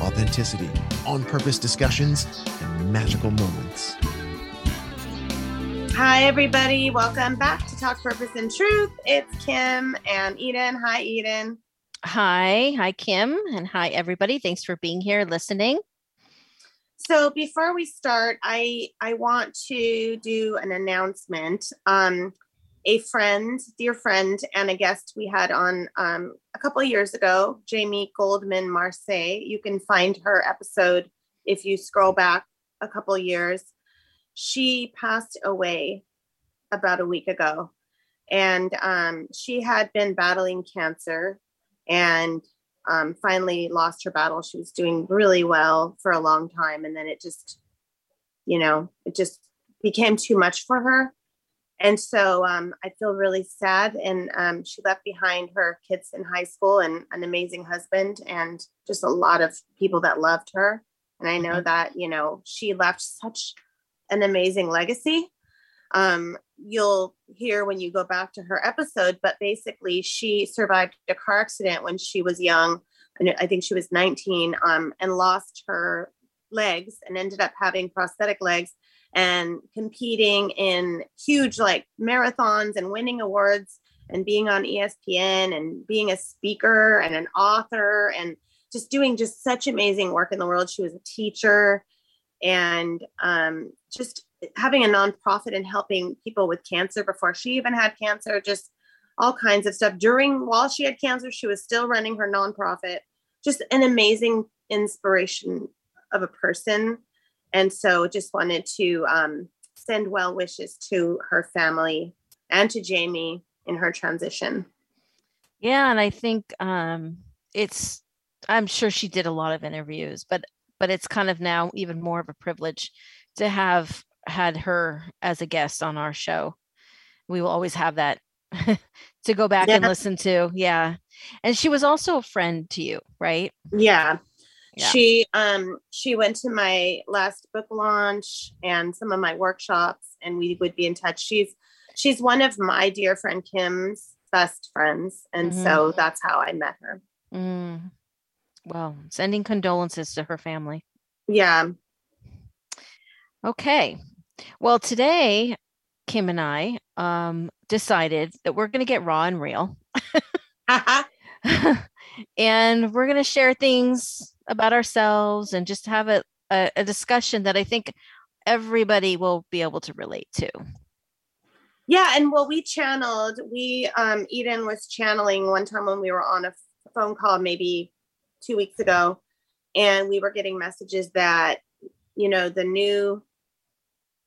authenticity, on purpose discussions, and magical moments. Hi, everybody. Welcome back to Talk Purpose and Truth. It's Kim and Eden. Hi, Eden. Hi. Hi, Kim. And hi, everybody. Thanks for being here listening. So before we start, I I want to do an announcement. Um, a friend, dear friend, and a guest we had on um, a couple of years ago, Jamie Goldman Marseille. You can find her episode if you scroll back a couple years. She passed away about a week ago, and um, she had been battling cancer and um, finally lost her battle. She was doing really well for a long time, and then it just, you know, it just became too much for her and so um, I feel really sad. And um, she left behind her kids in high school and an amazing husband and just a lot of people that loved her. And I know mm-hmm. that, you know, she left such an amazing legacy. Um, you'll hear when you go back to her episode, but basically, she survived a car accident when she was young. And I think she was 19 um, and lost her legs and ended up having prosthetic legs and competing in huge like marathons and winning awards and being on ESPN and being a speaker and an author and just doing just such amazing work in the world. She was a teacher and um, just having a nonprofit and helping people with cancer before she even had cancer, just all kinds of stuff. During while she had cancer, she was still running her nonprofit. Just an amazing inspiration of a person and so just wanted to um, send well wishes to her family and to Jamie in her transition. Yeah, and I think um, it's I'm sure she did a lot of interviews, but but it's kind of now even more of a privilege to have had her as a guest on our show. We will always have that to go back yeah. and listen to. Yeah. And she was also a friend to you, right? Yeah. She um she went to my last book launch and some of my workshops and we would be in touch. She's she's one of my dear friend Kim's best friends and mm-hmm. so that's how I met her. Mm. Well, sending condolences to her family. Yeah. Okay. Well, today Kim and I um decided that we're going to get raw and real. and we're going to share things about ourselves and just have a, a, a discussion that I think everybody will be able to relate to. Yeah, and well, we channeled. We um, Eden was channeling one time when we were on a phone call, maybe two weeks ago, and we were getting messages that you know the new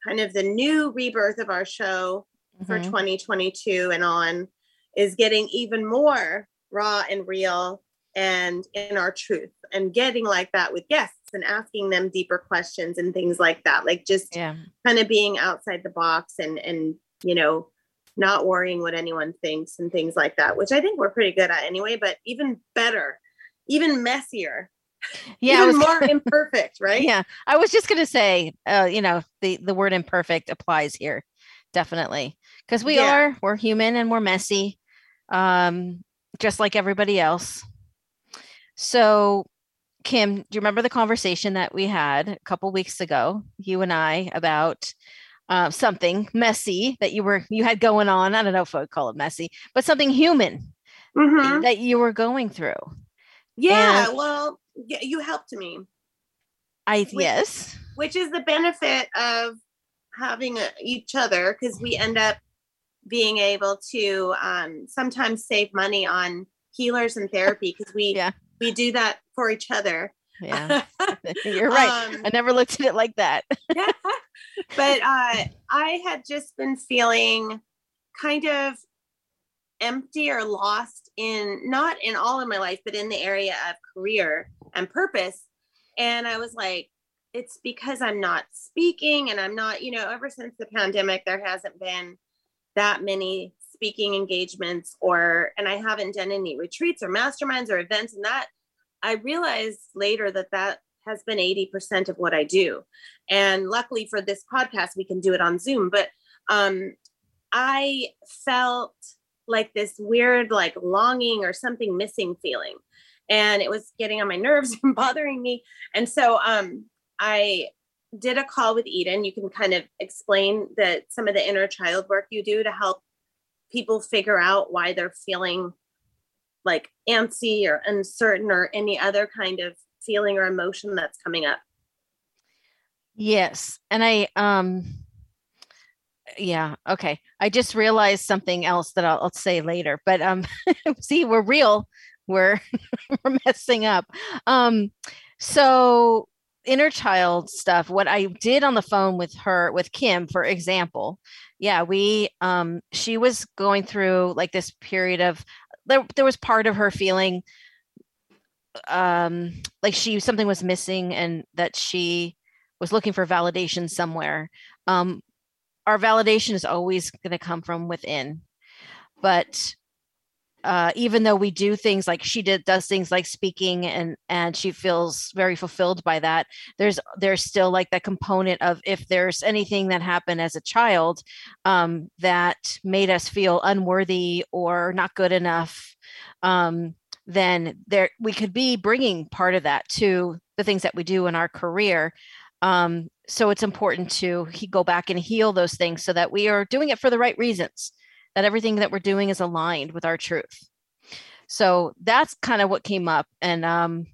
kind of the new rebirth of our show mm-hmm. for 2022 and on is getting even more raw and real and in our truth and getting like that with guests and asking them deeper questions and things like that like just yeah. kind of being outside the box and and you know not worrying what anyone thinks and things like that which i think we're pretty good at anyway but even better even messier yeah even more imperfect right yeah i was just going to say uh, you know the the word imperfect applies here definitely because we yeah. are we're human and we're messy um just like everybody else so, Kim, do you remember the conversation that we had a couple weeks ago, you and I, about uh, something messy that you were you had going on? I don't know if I would call it messy, but something human mm-hmm. that you were going through. Yeah, and well, you helped me. I which, yes, which is the benefit of having a, each other because we end up being able to um, sometimes save money on healers and therapy because we yeah we do that for each other. Yeah, you're right. Um, I never looked at it like that. yeah. But uh, I had just been feeling kind of empty or lost in not in all of my life, but in the area of career and purpose. And I was like, it's because I'm not speaking and I'm not, you know, ever since the pandemic, there hasn't been that many speaking engagements or, and I haven't done any retreats or masterminds or events. And that I realized later that that has been 80% of what I do. And luckily for this podcast, we can do it on Zoom. But um, I felt like this weird, like longing or something missing feeling. And it was getting on my nerves and bothering me. And so um, I did a call with Eden. You can kind of explain that some of the inner child work you do to help people figure out why they're feeling like antsy or uncertain or any other kind of feeling or emotion that's coming up. Yes. And I um yeah, okay. I just realized something else that I'll, I'll say later. But um see, we're real. We're we're messing up. Um so inner child stuff what i did on the phone with her with kim for example yeah we um she was going through like this period of there, there was part of her feeling um like she something was missing and that she was looking for validation somewhere. Um our validation is always going to come from within. But uh, even though we do things like she did does things like speaking and and she feels very fulfilled by that. There's there's still like that component of if there's anything that happened as a child um, that made us feel unworthy or not good enough um, then there we could be bringing part of that to the things that we do in our career. Um, so it's important to he, go back and heal those things so that we are doing it for the right reasons that everything that we're doing is aligned with our truth. So that's kind of what came up. And um,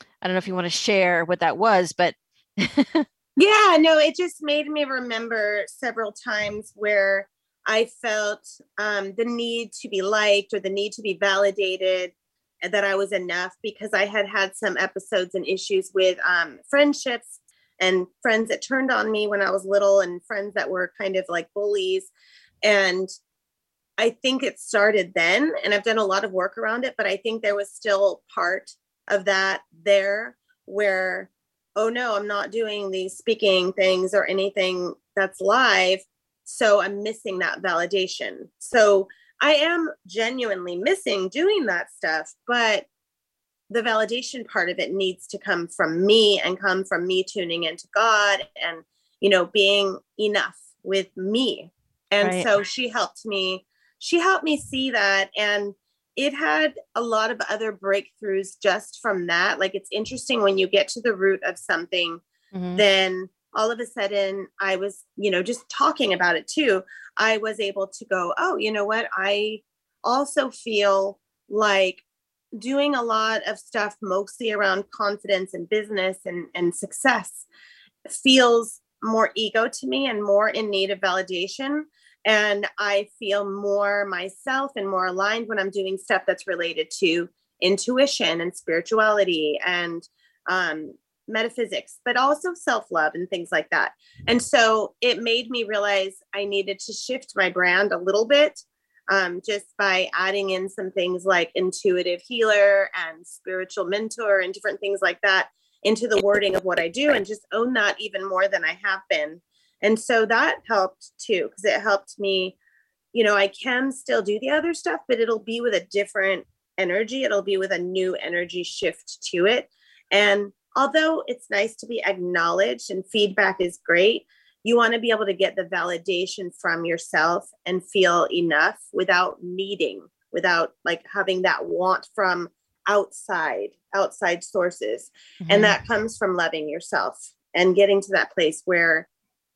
I don't know if you want to share what that was, but yeah, no, it just made me remember several times where I felt um, the need to be liked or the need to be validated that I was enough because I had had some episodes and issues with um, friendships and friends that turned on me when I was little and friends that were kind of like bullies. And I think it started then, and I've done a lot of work around it, but I think there was still part of that there where, oh no, I'm not doing these speaking things or anything that's live. So I'm missing that validation. So I am genuinely missing doing that stuff, but the validation part of it needs to come from me and come from me tuning into God and, you know, being enough with me. And right. so she helped me she helped me see that and it had a lot of other breakthroughs just from that. Like it's interesting when you get to the root of something mm-hmm. then all of a sudden i was you know just talking about it too i was able to go oh you know what? I also feel like doing a lot of stuff mostly around confidence and business and, and success feels more ego to me and more in need of validation and I feel more myself and more aligned when I'm doing stuff that's related to intuition and spirituality and um, metaphysics, but also self love and things like that. And so it made me realize I needed to shift my brand a little bit um, just by adding in some things like intuitive healer and spiritual mentor and different things like that into the wording of what I do and just own that even more than I have been and so that helped too, because it helped me, you know, I can still do the other stuff, but it'll be with a different energy. It'll be with a new energy shift to it. And although it's nice to be acknowledged and feedback is great, you want to be able to get the validation from yourself and feel enough without needing, without like having that want from outside, outside sources. Mm-hmm. And that comes from loving yourself and getting to that place where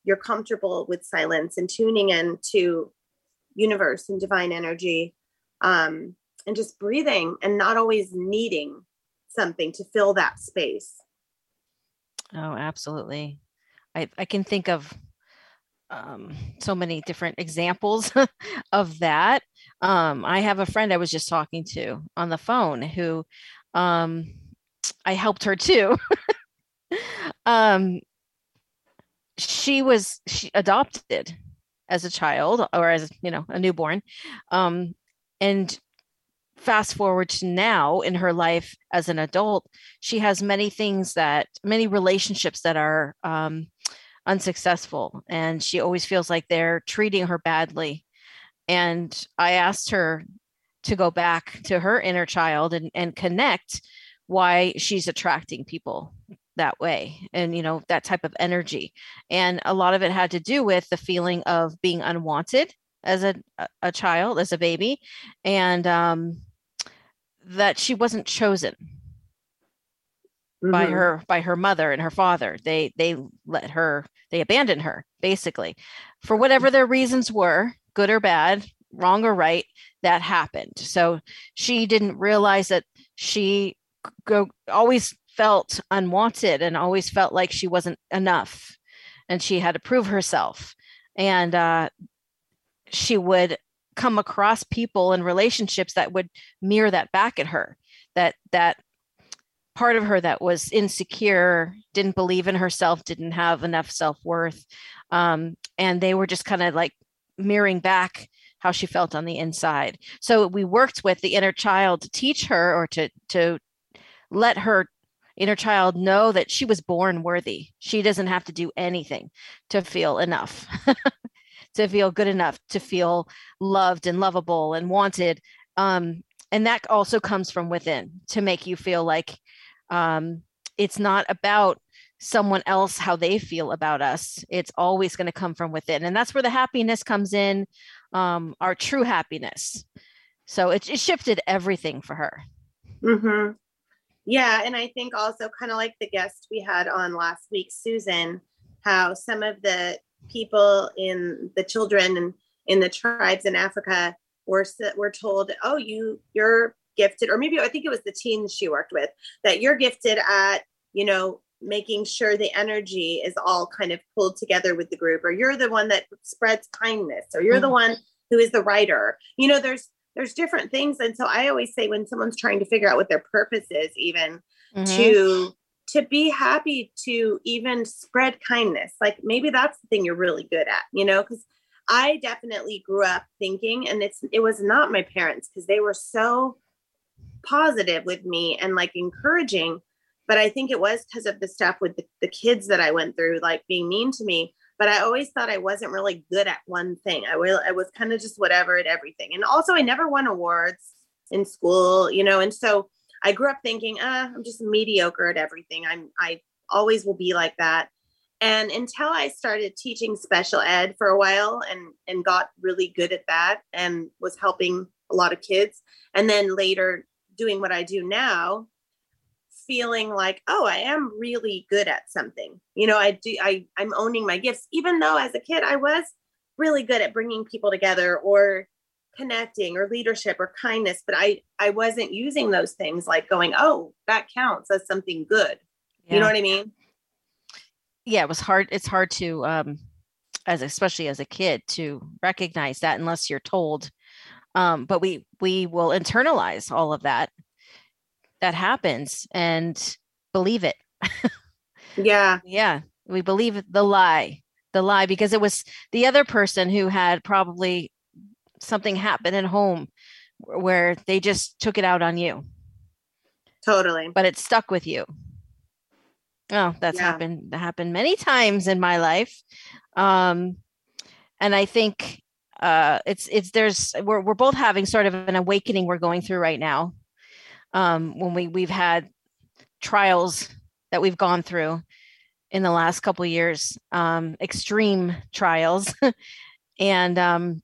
you're comfortable with silence and tuning in to universe and divine energy um, and just breathing and not always needing something to fill that space. Oh absolutely. I, I can think of um, so many different examples of that. Um, i have a friend i was just talking to on the phone who um, i helped her too. Um, she was she adopted as a child or as you know a newborn um, and fast forward to now in her life as an adult, she has many things that, many relationships that are um, unsuccessful. And she always feels like they're treating her badly. And I asked her to go back to her inner child and, and connect why she's attracting people that way and you know that type of energy and a lot of it had to do with the feeling of being unwanted as a, a child as a baby and um, that she wasn't chosen mm-hmm. by her by her mother and her father. They they let her they abandoned her basically. For whatever their reasons were good or bad wrong or right that happened. So she didn't realize that she go always felt unwanted and always felt like she wasn't enough and she had to prove herself. And uh, she would come across people and relationships that would mirror that back at her that that part of her that was insecure didn't believe in herself didn't have enough self-worth um, and they were just kind of like mirroring back how she felt on the inside. So we worked with the inner child to teach her or to to let her inner child know that she was born worthy. She doesn't have to do anything to feel enough to feel good enough to feel loved and lovable and wanted. Um, and that also comes from within to make you feel like um, it's not about someone else how they feel about us. It's always going to come from within. And that's where the happiness comes in um, our true happiness. So it, it shifted everything for her. Mm-hmm. Yeah and i think also kind of like the guest we had on last week susan how some of the people in the children and in the tribes in Africa were were told, "Oh, you you're gifted," or maybe I think it was the teens she worked with that you're gifted at, you know, making sure the energy is all kind of pulled together with the group, or you're the one that spreads kindness, or you're mm-hmm. the one who is the writer. You know, there's there's different things, and so I always say when someone's trying to figure out what their purpose is, even mm-hmm. to to be happy to even spread kindness. Like maybe that's the thing you're really good at, you know, because I definitely grew up thinking, and it's it was not my parents because they were so positive with me and like encouraging. But I think it was because of the stuff with the, the kids that I went through, like being mean to me. But I always thought I wasn't really good at one thing. I will I was kind of just whatever at everything. And also I never won awards in school, you know, and so I grew up thinking, ah, I'm just mediocre at everything. I'm I always will be like that. And until I started teaching special ed for a while and and got really good at that and was helping a lot of kids and then later doing what I do now feeling like oh I am really good at something. You know, I do I I'm owning my gifts even though as a kid I was really good at bringing people together or connecting or leadership or kindness but i i wasn't using those things like going oh that counts as something good yeah. you know what i mean yeah it was hard it's hard to um as especially as a kid to recognize that unless you're told um but we we will internalize all of that that happens and believe it yeah yeah we believe the lie the lie because it was the other person who had probably something happen at home where they just took it out on you. Totally. But it stuck with you. Oh, that's yeah. happened happened many times in my life. Um and I think uh it's it's there's we're we're both having sort of an awakening we're going through right now. Um when we we've had trials that we've gone through in the last couple years, um extreme trials. and um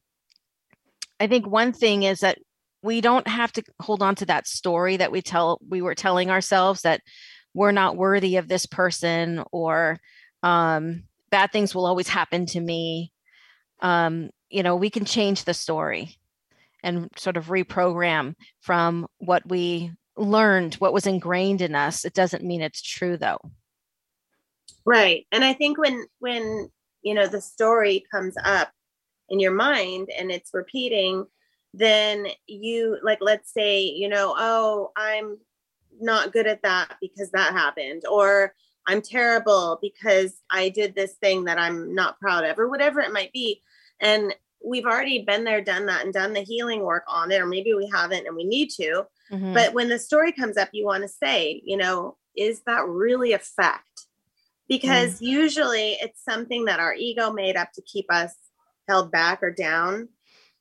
I think one thing is that we don't have to hold on to that story that we tell we were telling ourselves that we're not worthy of this person or um, bad things will always happen to me. Um, you know, we can change the story and sort of reprogram from what we learned, what was ingrained in us. It doesn't mean it's true though. Right. And I think when when you know the story comes up in your mind and it's repeating then you like let's say you know oh i'm not good at that because that happened or i'm terrible because i did this thing that i'm not proud of or whatever it might be and we've already been there, done that, and done the healing work on it, or maybe we haven't and we need to. Mm-hmm. But when the story comes up, you want to say, you know, is that really a fact? Because mm. usually it's something that our ego made up to keep us held back or down,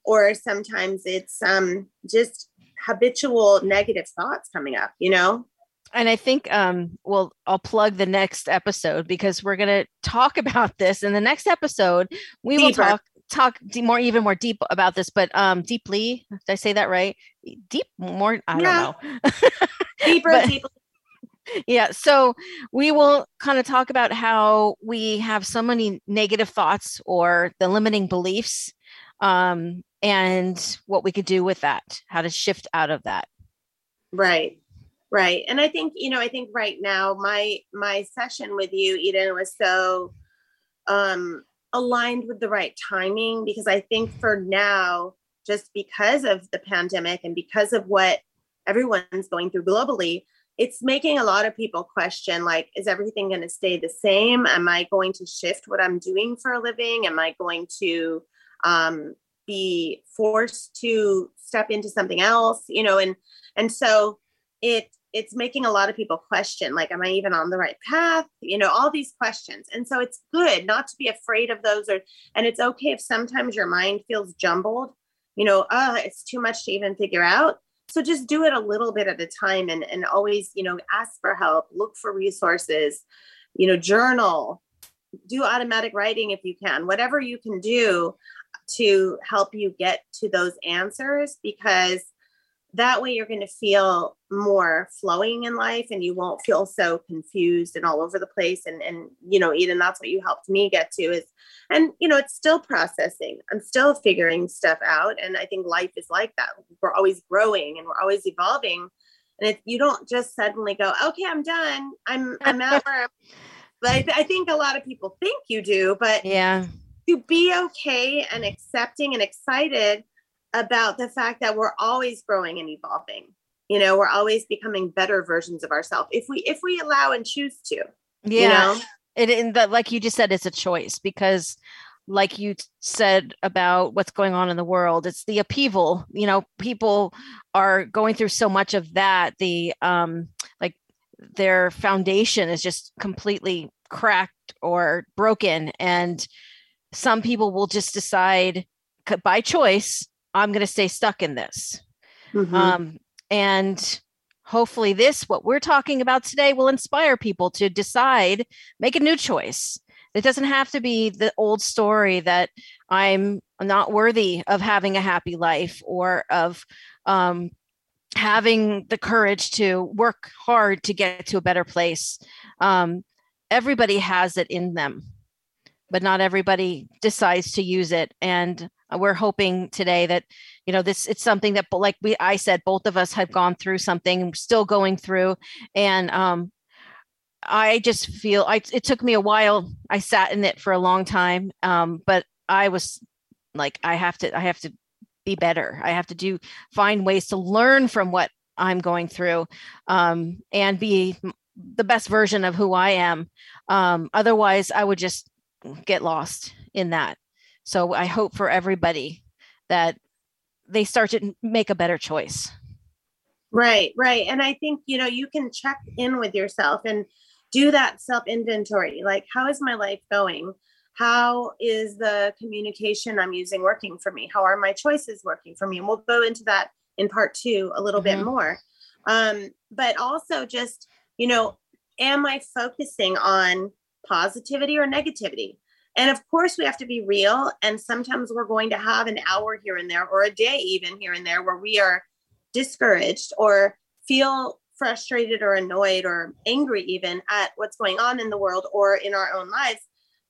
or sometimes it's um, just habitual negative thoughts coming up, you know? and I think um well I'll plug the next episode because we're going to talk about this in the next episode we Deeper. will talk talk more even more deep about this but um deeply did I say that right deep more I yeah. don't know deeper but, deeply yeah so we will kind of talk about how we have so many negative thoughts or the limiting beliefs um and what we could do with that how to shift out of that right Right. And I think, you know, I think right now my my session with you, Eden, was so um aligned with the right timing because I think for now, just because of the pandemic and because of what everyone's going through globally, it's making a lot of people question like, is everything going to stay the same? Am I going to shift what I'm doing for a living? Am I going to um, be forced to step into something else? You know, and and so it it's making a lot of people question like am i even on the right path? You know all these questions. And so it's good not to be afraid of those or and it's okay if sometimes your mind feels jumbled you know uh it's too much to even figure out. So just do it a little bit at a time and and always you know ask for help look for resources you know journal do automatic writing if you can whatever you can do to help you get to those answers because that way you're going to feel more flowing in life and you won't feel so confused and all over the place. And and you know eden that's what you helped me get to is and you know it's still processing. I'm still figuring stuff out. And i think life is like that. We're always growing and we're always evolving. And if you don't just suddenly go okay i'm done. I'm i'm out. Where but I, th- I think a lot of people think you do but yeah. to be okay and accepting and excited about the fact that we're always growing and evolving. You know we're always becoming better versions of ourselves if we if we allow and choose to yeah. you know? it in the like you just said it's a choice because like you said about what's going on in the world it's the upheaval you know? People are going through so much of that the um like their foundation is just completely cracked or broken and some people will just decide by choice I'm going to stay stuck in this. Mm-hmm. Um, and hopefully, this, what we're talking about today, will inspire people to decide, make a new choice. It doesn't have to be the old story that I'm not worthy of having a happy life or of um, having the courage to work hard to get to a better place. Um, everybody has it in them, but not everybody decides to use it. And we're hoping today that you know this it's something that like we i said both of us have gone through something still going through and um i just feel i it took me a while. I sat in it for a long time um but i was like i have to i have to be better. I have to do find ways to learn from what i'm going through um and be the best version of who i am. Um otherwise i would just get lost in that so I hope for everybody that they start to make a better choice. Right, right. And I think, you know, you can check in with yourself and do that self inventory. Like, how is my life going? How is the communication I'm using working for me? How are my choices working for me? And we'll go into that in part two a little mm-hmm. bit more. Um, but also just, you know, am I focusing on positivity or negativity? And of course, we have to be real. And sometimes we're going to have an hour here and there, or a day even here and there, where we are discouraged or feel frustrated or annoyed or angry even at what's going on in the world or in our own lives.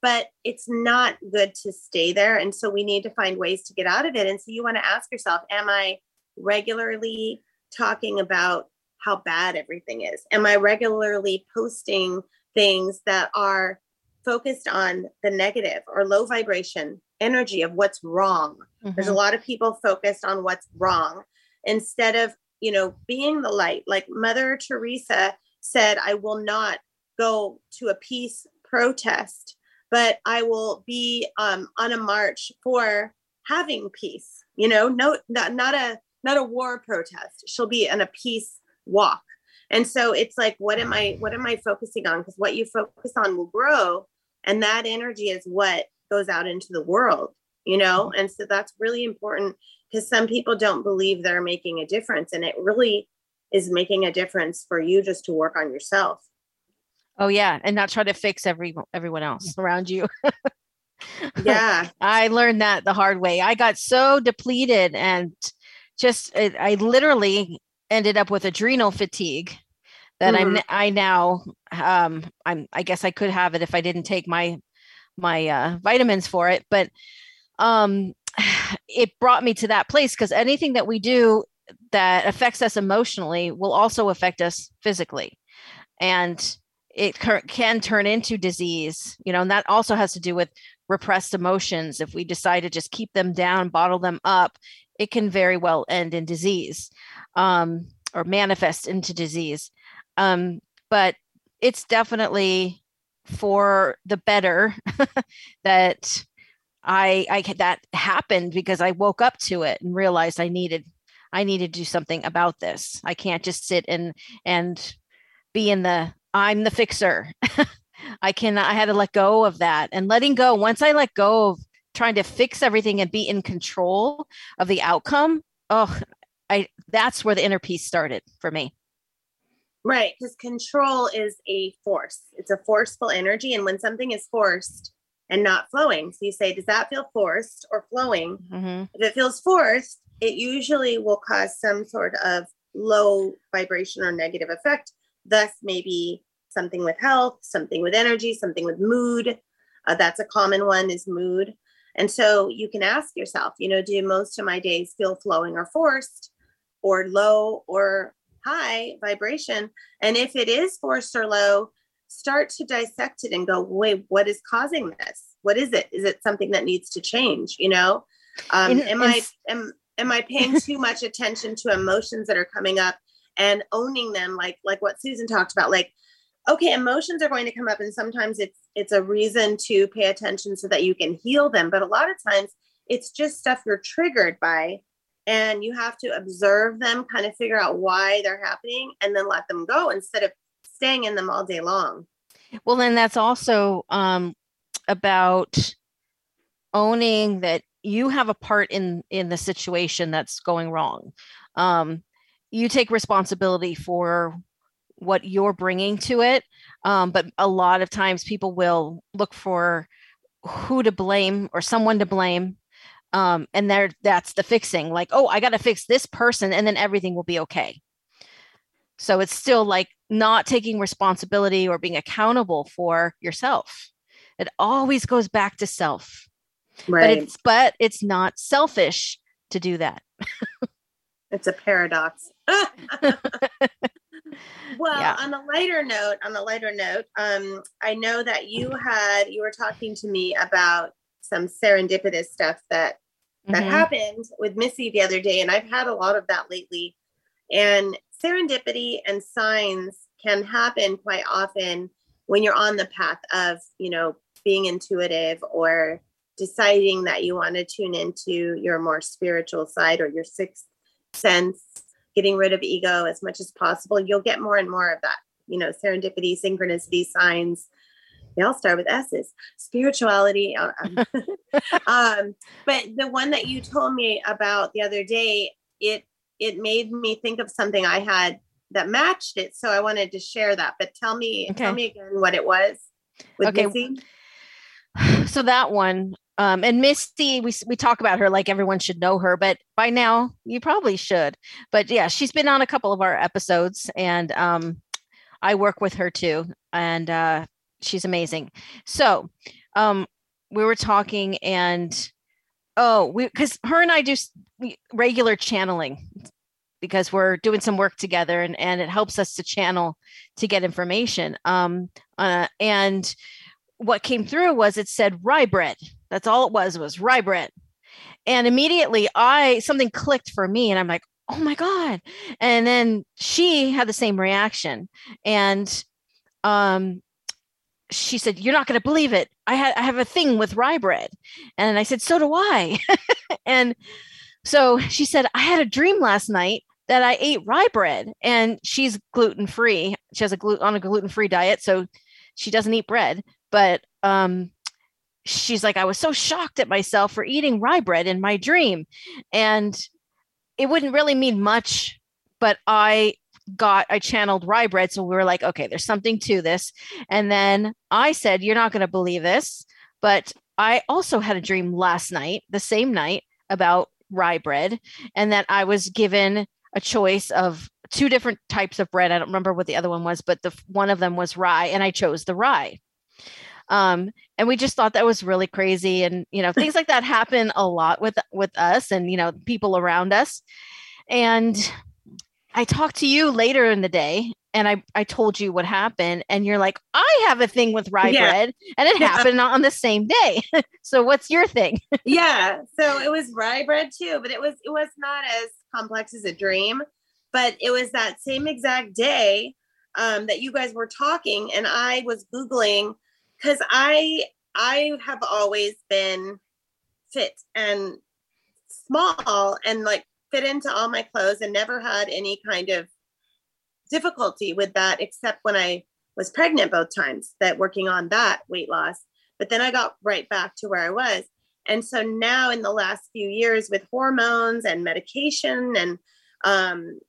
But it's not good to stay there. And so we need to find ways to get out of it. And so you want to ask yourself Am I regularly talking about how bad everything is? Am I regularly posting things that are focused on the negative or low vibration energy of what's wrong. Mm-hmm. There's a mm-hmm. lot of people focused on what's wrong instead of, you know, being the light. Like Mother Teresa said, I will not go to a peace protest, but I will be um, on a march for having peace you know no not, not a not a war protest she'll be in a peace walk and so it's like what am i what am i focusing on because what you focus on will grow and that energy is what goes out into the world you know? Mm-hmm. And so that's really important because some people don't believe they're making a difference and it really is making a difference for you just to work on yourself. Oh yeah and not try to fix every everyone else mm. around you. Yeah. I learned that the hard way. I got so depleted and just it, i literally ended up with adrenal fatigue that mm-hmm. i'm i now um i'm i guess i could have it if i didn't take my my uh, vitamins for it but um it brought me to that place because anything that we do that affects us emotionally will also affect us physically. And it can turn into disease you know and that also has to do with repressed emotions. If we decide to just keep them down bottle them up it can very well end in disease um, or manifest into disease um, but it's definitely for the better that I I that happened because I woke up to it and realized I needed I needed to do something about this. I can't just sit and and be in the I'm the fixer. I can I had to let go of that and letting go. Once I let go of trying to fix everything and be in control of the outcome, oh, I that's where the inner peace started for me. Right, because control is a force. It's a forceful energy and when something is forced, and not flowing. So you say, does that feel forced or flowing? Mm-hmm. If it feels forced, it usually will cause some sort of low vibration or negative effect. Thus, maybe something with health, something with energy, something with mood. Uh, that's a common one is mood. And so you can ask yourself, you know, do most of my days feel flowing or forced or low or high vibration? And if it is forced or low, start to dissect it and go, wait, what is causing this? What is it? Is it something that needs to change? You know, um, in, am in, I am am I paying too much attention to emotions that are coming up and owning them, like like what Susan talked about, like okay emotions are going to come up and sometimes it's it's a reason to pay attention so that you can heal them but a lot of times it's just stuff you're triggered by and you have to observe them kind of figure out why they're happening and then let them go instead of staying in them all day long. Well, then that's also um, about owning that you have a part in in the situation that's going wrong. Um, you take responsibility for what you're bringing to it, um, but a lot of times people will look for who to blame or someone to blame um, and there that's the fixing like oh i got to fix this person and then everything will be okay so it's still like not taking responsibility or being accountable for yourself. It always goes back to self. Right. But it's but it's not selfish to do that. it's a paradox. well, yeah. on a lighter note, on a lighter note, um, I know that you had you were talking to me about some serendipitous stuff that that mm-hmm. happened with Missy the other day, and I've had a lot of that lately. And serendipity and signs can happen quite often when you're on the path of, you know, being intuitive or deciding that you want to tune into your more spiritual side or your sixth sense, getting rid of ego as much as possible. You'll get more and more of that, you know, serendipity, synchronicity, signs. They all start with S's. Spirituality. Uh, um, um, but the one that you told me about the other day, it it made me think of something I had that matched it. So I wanted to share that. But tell me, okay. tell me again what it was with okay. Missy. So that one, um, and Misty, we we talk about her like everyone should know her, but by now you probably should. But yeah, she's been on a couple of our episodes, and um, I work with her too, and uh, she's amazing. So um, we were talking, and oh, we because her and I do regular channeling because we're doing some work together and, and it helps us to channel to get information. Um, uh, and what came through was it said rye bread. That's all it was, was rye bread. And immediately I something clicked for me and I'm like, oh my God. And then she had the same reaction. And um she said, You're not going to believe it. I, had, I have a thing with rye bread. And I said, So do I. and so she said, I had a dream last night that I ate rye bread and she's gluten free. She has a gluten on a gluten free diet. So she doesn't eat bread. But um, she's like, I was so shocked at myself for eating rye bread in my dream. And it wouldn't really mean much, but I got I channeled rye bread. So we were like, okay, there's something to this. And then I said, You're not gonna believe this, but I also had a dream last night, the same night, about rye bread, and that I was given a choice of two different types of bread. I don't remember what the other one was, but the one of them was rye, and I chose the rye. Um, and we just thought that was really crazy, and you know, things like that happen a lot with with us, and you know, people around us. And I talked to you later in the day, and I I told you what happened, and you're like, I have a thing with rye yeah. bread, and it happened on the same day. so what's your thing? yeah, so it was rye bread too, but it was it was not as complex as a dream, but it was that same exact day um, that you guys were talking, and I was googling because I I have always been fit and small and like fit into all my clothes and never had any kind of difficulty with that except when I was pregnant both times that working on that weight loss but then I got right back to where I was and so now in the last few years with hormones and medication and um,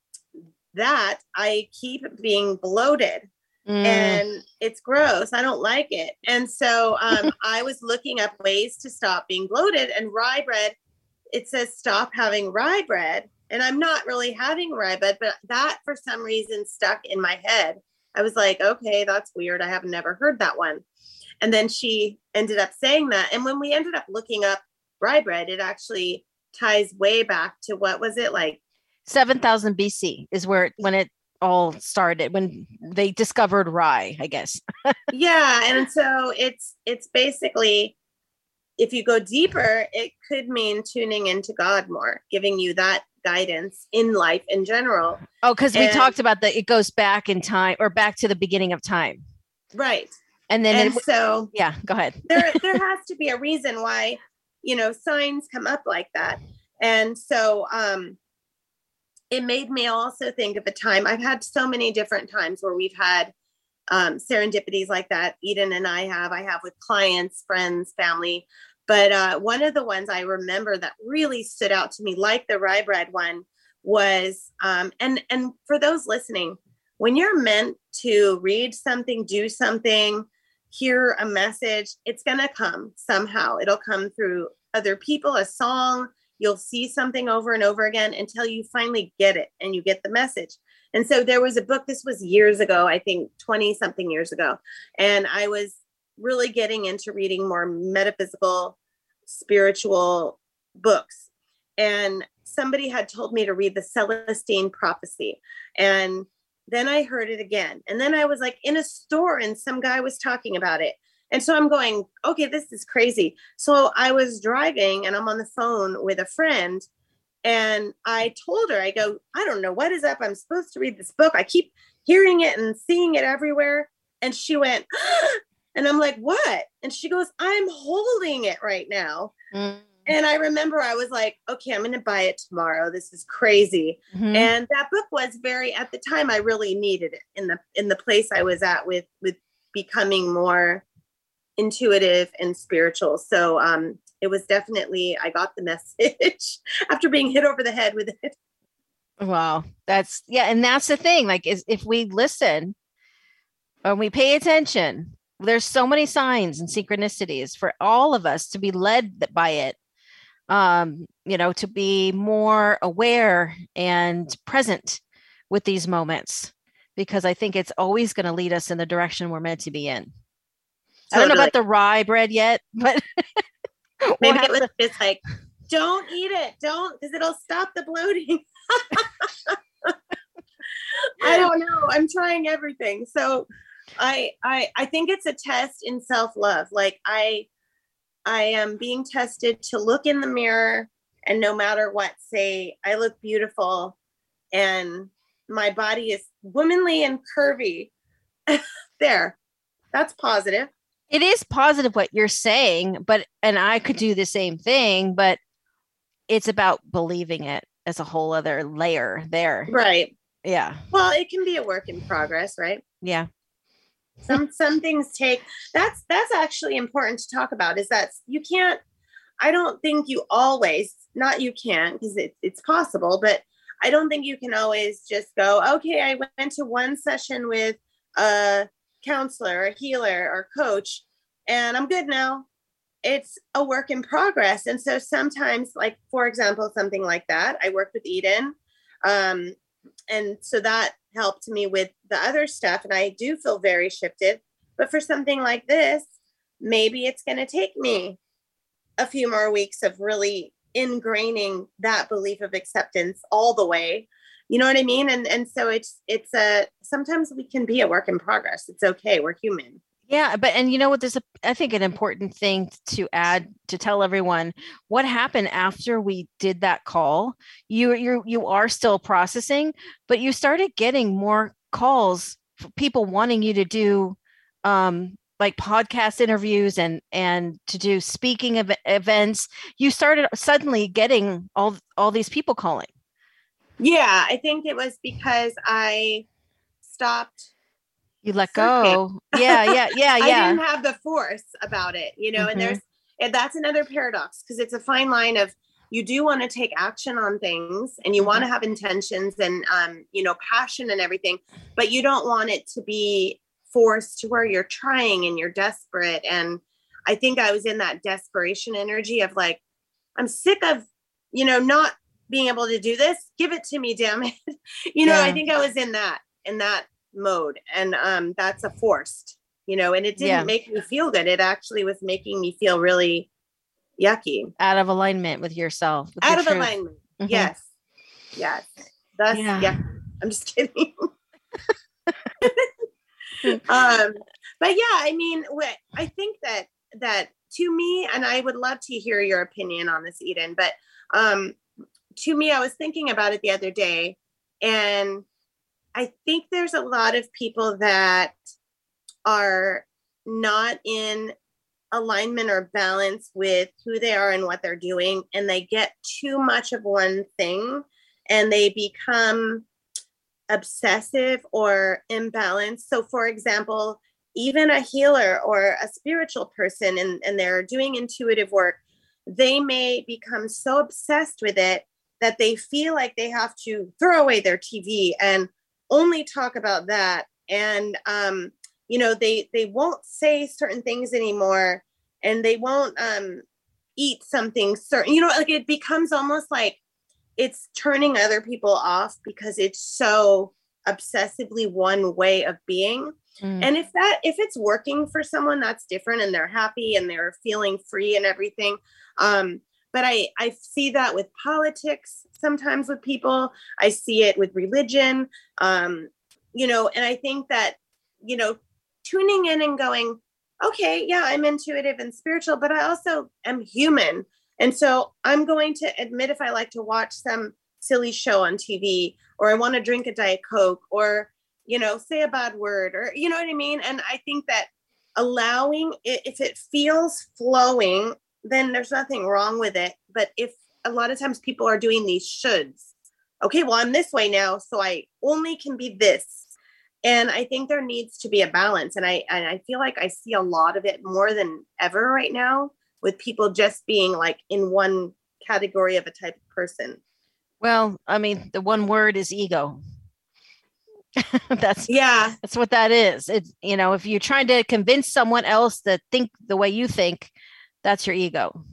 that I keep being bloated Mm. and it's gross. I don't like it. And so um, I was looking up ways to stop being bloated, and rye bread it says stop having rye bread. And I'm not really having rye bread, but that for some reason stuck in my head. I was like, okay, that's weird. I have never heard that one. And then she ended up saying that. And when we ended up looking up rye bread, it actually ties way back to what was it like? 7000 BC is where it, when it all started when they discovered rye, I guess. yeah, and so it's it's basically if you go deeper, it could mean tuning into God more, giving you that guidance in life in general. Oh, because we talked about that it goes back in time or back to the beginning of time. Right. And then and it, so yeah, go ahead. there there has to be a reason why, you know, signs come up like that. And so um it made me also think of a time I've had so many different times where we've had um, serendipities like that. Eden and I have, I have with clients, friends, family. But uh, one of the ones I remember that really stood out to me, like the rye bread one, was um, and and for those listening, when you're meant to read something, do something, hear a message, it's gonna come somehow. It'll come through other people, a song. You'll see something over and over again until you finally get it and you get the message. And so there was a book, this was years ago, I think 20 something years ago. And I was really getting into reading more metaphysical, spiritual books. And somebody had told me to read the Celestine Prophecy. And then I heard it again. And then I was like in a store and some guy was talking about it. And so I'm going, okay, this is crazy. So I was driving and I'm on the phone with a friend and I told her, I go, I don't know what is up. I'm supposed to read this book. I keep hearing it and seeing it everywhere. And she went, and I'm like, what? And she goes, I'm holding it right now. Mm. And I remember I was like, okay, I'm going to buy it tomorrow. This is crazy. Mm-hmm. And that book was very at the time I really needed it in the in the place I was at with with becoming more intuitive and spiritual. So um it was definitely I got the message after being hit over the head with it. Wow. That's yeah, and that's the thing. Like is if we listen and we pay attention, there's so many signs and synchronicities for all of us to be led by it. Um, you know, to be more aware and present with these moments because I think it's always going to lead us in the direction we're meant to be in. Totally. I don't know about the rye bread yet, but Maybe it was to- just like, don't eat it, don't, because it'll stop the bloating. I don't know. I'm trying everything. So I I I think it's a test in self-love. Like I I am being tested to look in the mirror and no matter what say I look beautiful and my body is womanly and curvy. there. That's positive. It is positive what you're saying, but and I could do the same thing, but it's about believing it as a whole other layer there. Right. Yeah. Well, it can be a work in progress, right? Yeah. Some some things take that's that's actually important to talk about is that you can't I don't think you always not you can't because it, it's possible, but I don't think you can always just go, okay, I went to one session with a counselor, a healer, or coach, and I'm good now. It's a work in progress. And so sometimes, like, for example, something like that, I worked with Eden. Um, and so that helped me with the other stuff. And I do feel very shifted. But for something like this, maybe it's going to take me a few more weeks of really ingraining that belief of acceptance all the way you know what i mean? And and so it's it's a sometimes we can be a work in progress. It's okay. We're human. Yeah but and you know what? There's a i think an important thing to add to tell everyone what happened after we did that call? You you you are still processing but you started getting more calls for people wanting you to do um like podcast interviews and and to do speaking of events. You started suddenly getting all all these people calling yeah i think it was because i stopped you let go yeah yeah yeah yeah i didn't have the force about it you know mm-hmm. and there's and that's another paradox because it's a fine line of you do want to take action on things and you mm-hmm. want to have intentions and um, you know passion and everything but you don't want it to be forced to where you're trying and you're desperate. And I think I was in that desperation energy of like, I'm sick of, you know, not being able to do this. Give it to me, damn it. you know, yeah. I think I was in that, in that mode. And um, that's a forced, you know, and it didn't yeah. make me feel good. It actually was making me feel really yucky. Out of alignment with yourself. With Out of truth. alignment. Mm-hmm. Yes. Yes. That's yeah. yeah. I'm just kidding. um, but yeah, I mean, what I think that that to me, and I would love to hear your opinion on this, Eden. But um, to me, I was thinking about it the other day, and I think there's a lot of people that are not in alignment or balance with who they are and what they're doing, and they get too much of one thing, and they become obsessive or imbalanced. So, for example, even a healer or a spiritual person and, and they're doing intuitive work, they may become so obsessed with it that they feel like they have to throw away their TV and only talk about that. And um, you know, they they won't say certain things anymore and they won't um eat something certain, you know, like it becomes almost like it's turning other people off because it's so obsessively one way of being mm. and if that if it's working for someone that's different and they're happy and they're feeling free and everything um but i i see that with politics sometimes with people i see it with religion um you know and i think that you know tuning in and going okay yeah i'm intuitive and spiritual but i also am human and so I'm going to admit if I like to watch some silly show on TV or I want to drink a Diet Coke or, you know, say a bad word or, you know what I mean? And I think that allowing it, if it feels flowing, then there's nothing wrong with it. But if a lot of times people are doing these shoulds, okay, well, I'm this way now, so I only can be this. And I think there needs to be a balance. And I and I feel like I see a lot of it more than ever right now with people just being like in one category of a type of person. Well, I mean, the one word is ego. that's yeah, that's what that is. It's you know, if you're trying to convince someone else to think the way you think, that's your ego.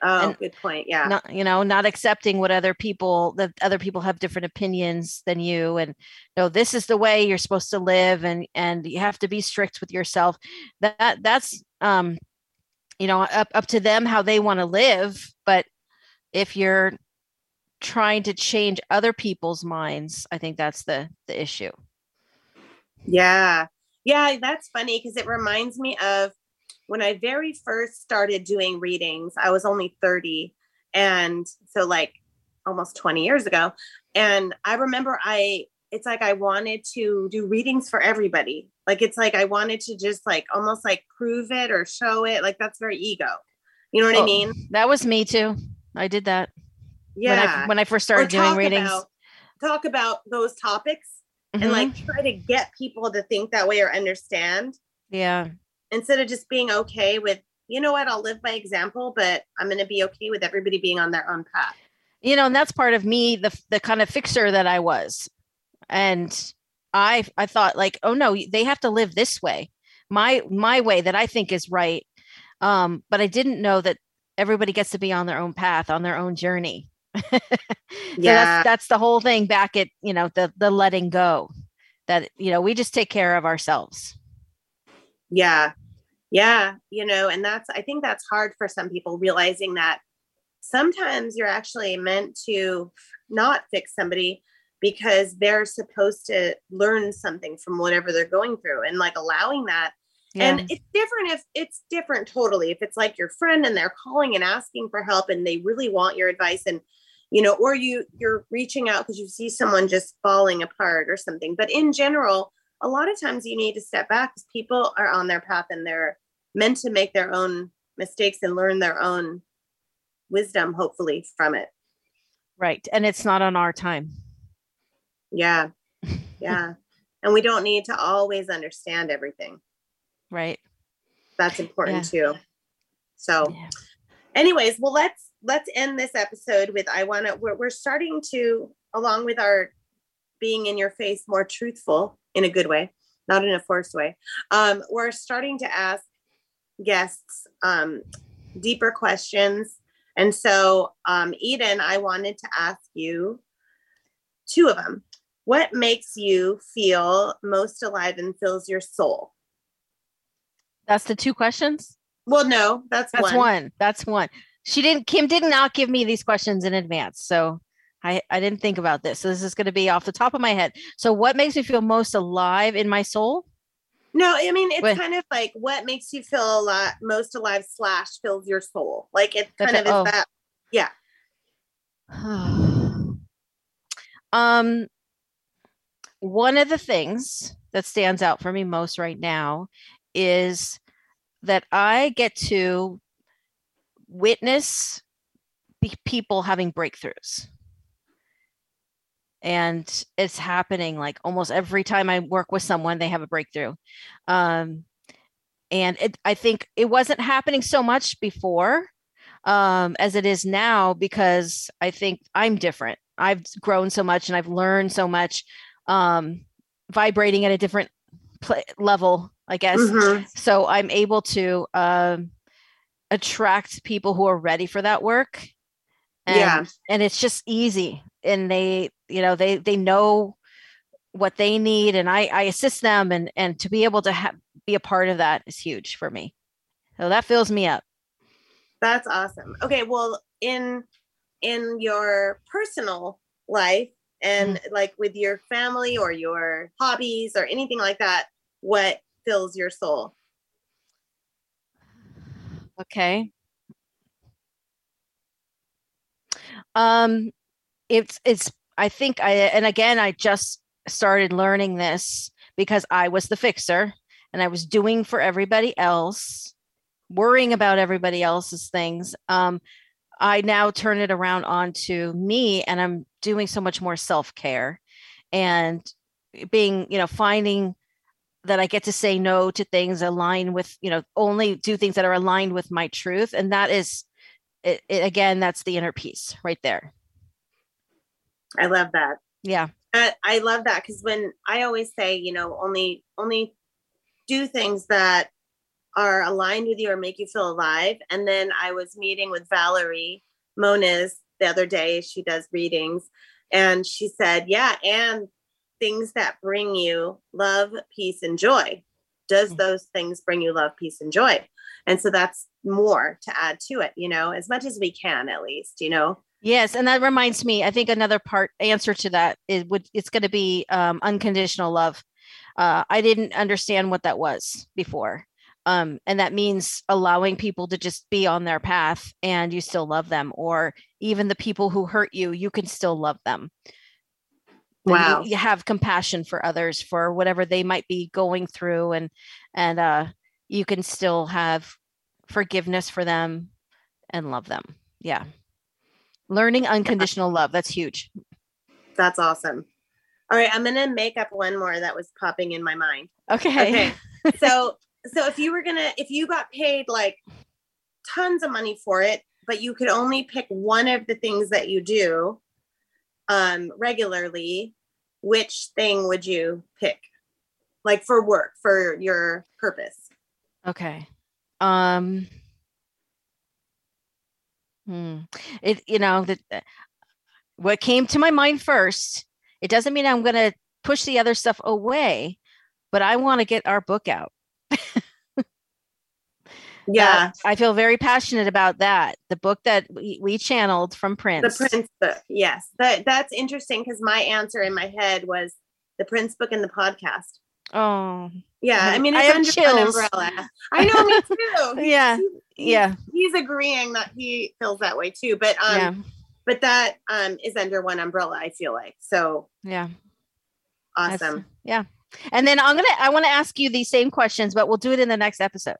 Oh, and good point. Yeah. Not, you know, not accepting what other people that other people have different opinions than you and no, this is the way you're supposed to live and and you have to be strict with yourself. That that's um you know up, up to them how they want to live but if you're trying to change other people's minds i think that's the the issue yeah yeah that's funny because it reminds me of when i very first started doing readings i was only 30 and so like almost 20 years ago and i remember i it's like I wanted to do readings for everybody. Like it's like I wanted to just like almost like prove it or show it. Like that's very ego. You know what oh, I mean? That was me too. I did that. Yeah. When I, when I first started doing readings. About, talk about those topics mm-hmm. and like try to get people to think that way or understand. Yeah. Instead of just being okay with, you know what, I'll live by example, but I'm going to be okay with everybody being on their own path. You know, and that's part of me, the the kind of fixer that I was. And I I thought like, oh no, they have to live this way. My my way that I think is right. Um, but I didn't know that everybody gets to be on their own path, on their own journey. so yeah. that's that's the whole thing back at, you know, the the letting go. That, you know, we just take care of ourselves. Yeah. Yeah. You know, and that's, I think that's hard for some people realizing that sometimes you're actually meant to not fix somebody because they're supposed to learn something from whatever they're going through and like allowing that. Yeah. And it's different if it's different totally. If it's like your friend and they're calling and asking for help and they really want your advice and you know, or you you're reaching out because you see someone just falling apart or something. But in general, a lot of times you need to step back because people are on their path and they're meant to make their own mistakes and learn their own wisdom, hopefully, from it. Right. And it's not on our time. Yeah. Yeah. and we don't need to always understand everything. Right. That's important yeah. too. So, yeah. anyways, well, let's let's end this episode with I want to we're, we're starting to along with our being in your face more truthful in a good way, not in a forced way. Um, we're starting to ask guests um, deeper questions. And so, um, Eden, I wanted to ask you two of them. What makes you feel most alive and fills your soul? That's the two questions? Well, no, that's, that's one. one. That's one. She didn't, Kim did not give me these questions in advance. So I, I didn't think about this. So this is going to be off the top of my head. So what makes me feel most alive in my soul? No, I mean it's kind of like what makes you feel a lot most alive slash fills your soul. Like it's kind of is oh. that. Yeah. um one of the things that stands out for me most right now is that I get to witness people having breakthroughs and it's happening like almost every time i work with someone they have a breakthrough. Um, and it, i think it wasn't happening so much before um, as it is now because i think i'm different. I've grown so much and i've learned so much um, vibrating at a different pl- level i guess. Mm-hmm. so i'm able to um, attract people who are ready for that work and, yeah. and it's just easy and they you know they they know what they need and i i assist them and and to be able to be a part of that is huge for me. So that fills me up. That's awesome. Okay well in in your personal life and mm-hmm. like with your family or your hobbies or anything like that what fills your soul? Okay. Um it's it's I think I and again I just started learning this because I was the fixer and I was doing for everybody else, worrying about everybody else's things. Um, I now turn it around onto me and I'm doing so much more self-care and being, you know, finding that I get to say no to things aligned with, you know, only do things that are aligned with my truth. And that is it, it again, that's the inner peace right there. I love that. Yeah. I, I love that because when I always say, you know, only only do things that are aligned with you or make you feel alive. And then I was meeting with Valerie Moniz the other day. She does readings, and she said, "Yeah, and things that bring you love, peace, and joy. Does mm. those things bring you love, peace, and joy?" And so that's more to add to it, you know, as much as we can, at least, you know. Yes, and that reminds me. I think another part answer to that is would it's going to be um, unconditional love. Uh, I didn't understand what that was before, um, and that means allowing people to just be on their path and you still love them, or even the people who hurt you, you can still love them. Wow. You, you have compassion for others for whatever they might be going through and and uh you can still have forgiveness for them and love them. Yeah. Learning unconditional love. That's huge. That's awesome. All right, I'm gonna make up one more that was popping in my mind. Okay. Okay. so so if you were gonna if you got paid like tons of money for it, but you could only pick one of the things that you do um regularly, which thing would you pick? Like for work, for your purpose. Okay. Um hmm. it you know that uh, what came to my mind first, it doesn't mean I'm gonna push the other stuff away, but I want to get our book out. Yeah. That- I feel very passionate about that. The book that we, we channeled from Prince. The Prince book. Yes. That that's interesting because my answer in my head was the Prince book and the podcast. Oh, Yeah. I I- mean I it's have under chills. one umbrella. I know me too. Yeah, he- he- yeah. He's agreeing that he feels that way too. But um yeah, but that um is under one umbrella, I feel like. So yeah. That's- awesome. Yeah. And then I'm gonna I want to ask you these same questions, but we'll do it in the next episode.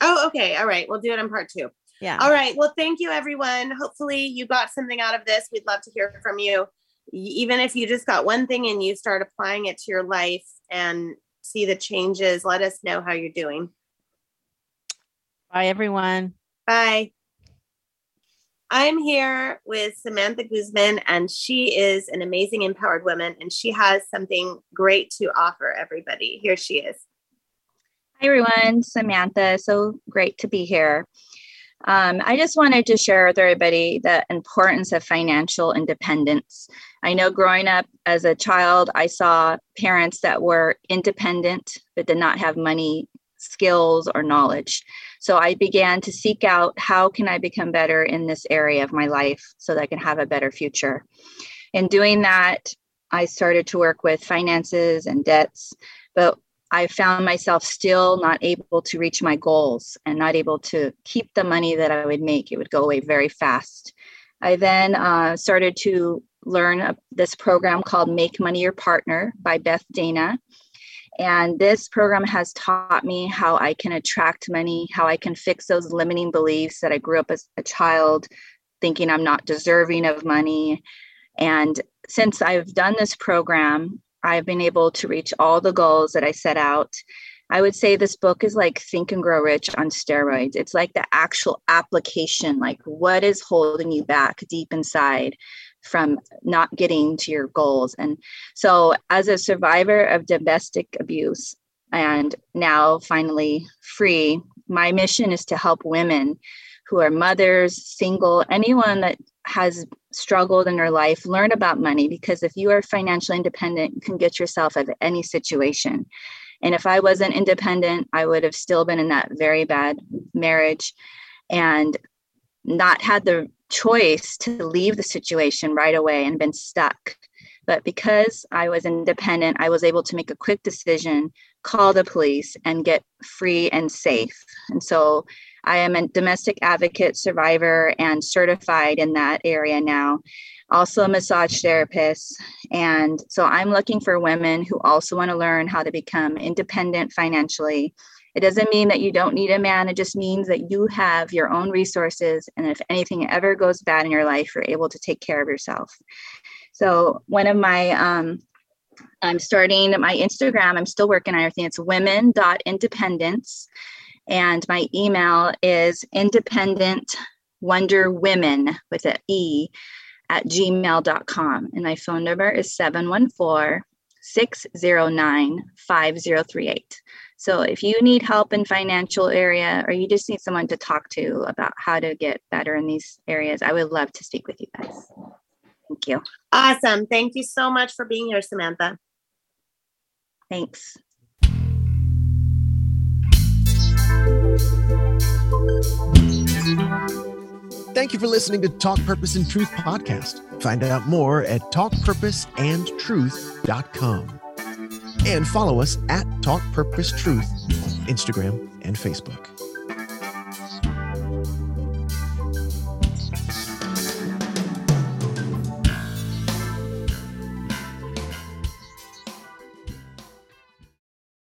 Oh, okay. All right. We'll do it in part two. Yeah. All right. Well, thank you, everyone. Hopefully, you got something out of this. We'd love to hear from you. Even if you just got one thing and you start applying it to your life and see the changes, let us know how you're doing. Bye everyone. Bye. I'm here with Samantha Guzman, and she is an amazing empowered woman, and she has something great to offer everybody. Here she is. Hi, everyone. Samantha. So great to be here. Um, I just wanted to share with everybody the importance of financial independence. I know growing up as a child, I saw parents that were independent but did not have money, skills, or knowledge. So I began to seek out how can I become better in this area of my life so that I can have a better future. In doing that, I started to work with finances and debts, but I found myself still not able to reach my goals and not able to keep the money that I would make. It would go away very fast. I then uh, started to learn this program called Make Money Your Partner by Beth Dana. And this program has taught me how I can attract money, how I can fix those limiting beliefs that I grew up as a child thinking I'm not deserving of money. And since I've done this program, I've been able to reach all the goals that I set out. I would say this book is like Think and Grow Rich on steroids. It's like the actual application, like what is holding you back deep inside from not getting to your goals. And so, as a survivor of domestic abuse and now finally free, my mission is to help women who are mothers, single, anyone that has struggled in her life, learn about money because if you are financially independent, you can get yourself out of any situation. And if I wasn't independent, I would have still been in that very bad marriage and not had the choice to leave the situation right away and been stuck. But because I was independent, I was able to make a quick decision, call the police, and get free and safe. And so I am a domestic advocate survivor and certified in that area now. Also, a massage therapist. And so I'm looking for women who also want to learn how to become independent financially. It doesn't mean that you don't need a man, it just means that you have your own resources. And if anything ever goes bad in your life, you're able to take care of yourself. So, one of my um, I'm starting my Instagram. I'm still working on everything. It's women.independence. And my email is independent wonder women with an E at gmail.com. And my phone number is 714 609 5038. So if you need help in financial area or you just need someone to talk to about how to get better in these areas, I would love to speak with you guys. Thank you. Awesome. Thank you so much for being here, Samantha. Thanks. Thank you for listening to Talk Purpose and Truth podcast. Find out more at talkpurposeandtruth.com. And follow us at Talk Purpose Truth Instagram and Facebook.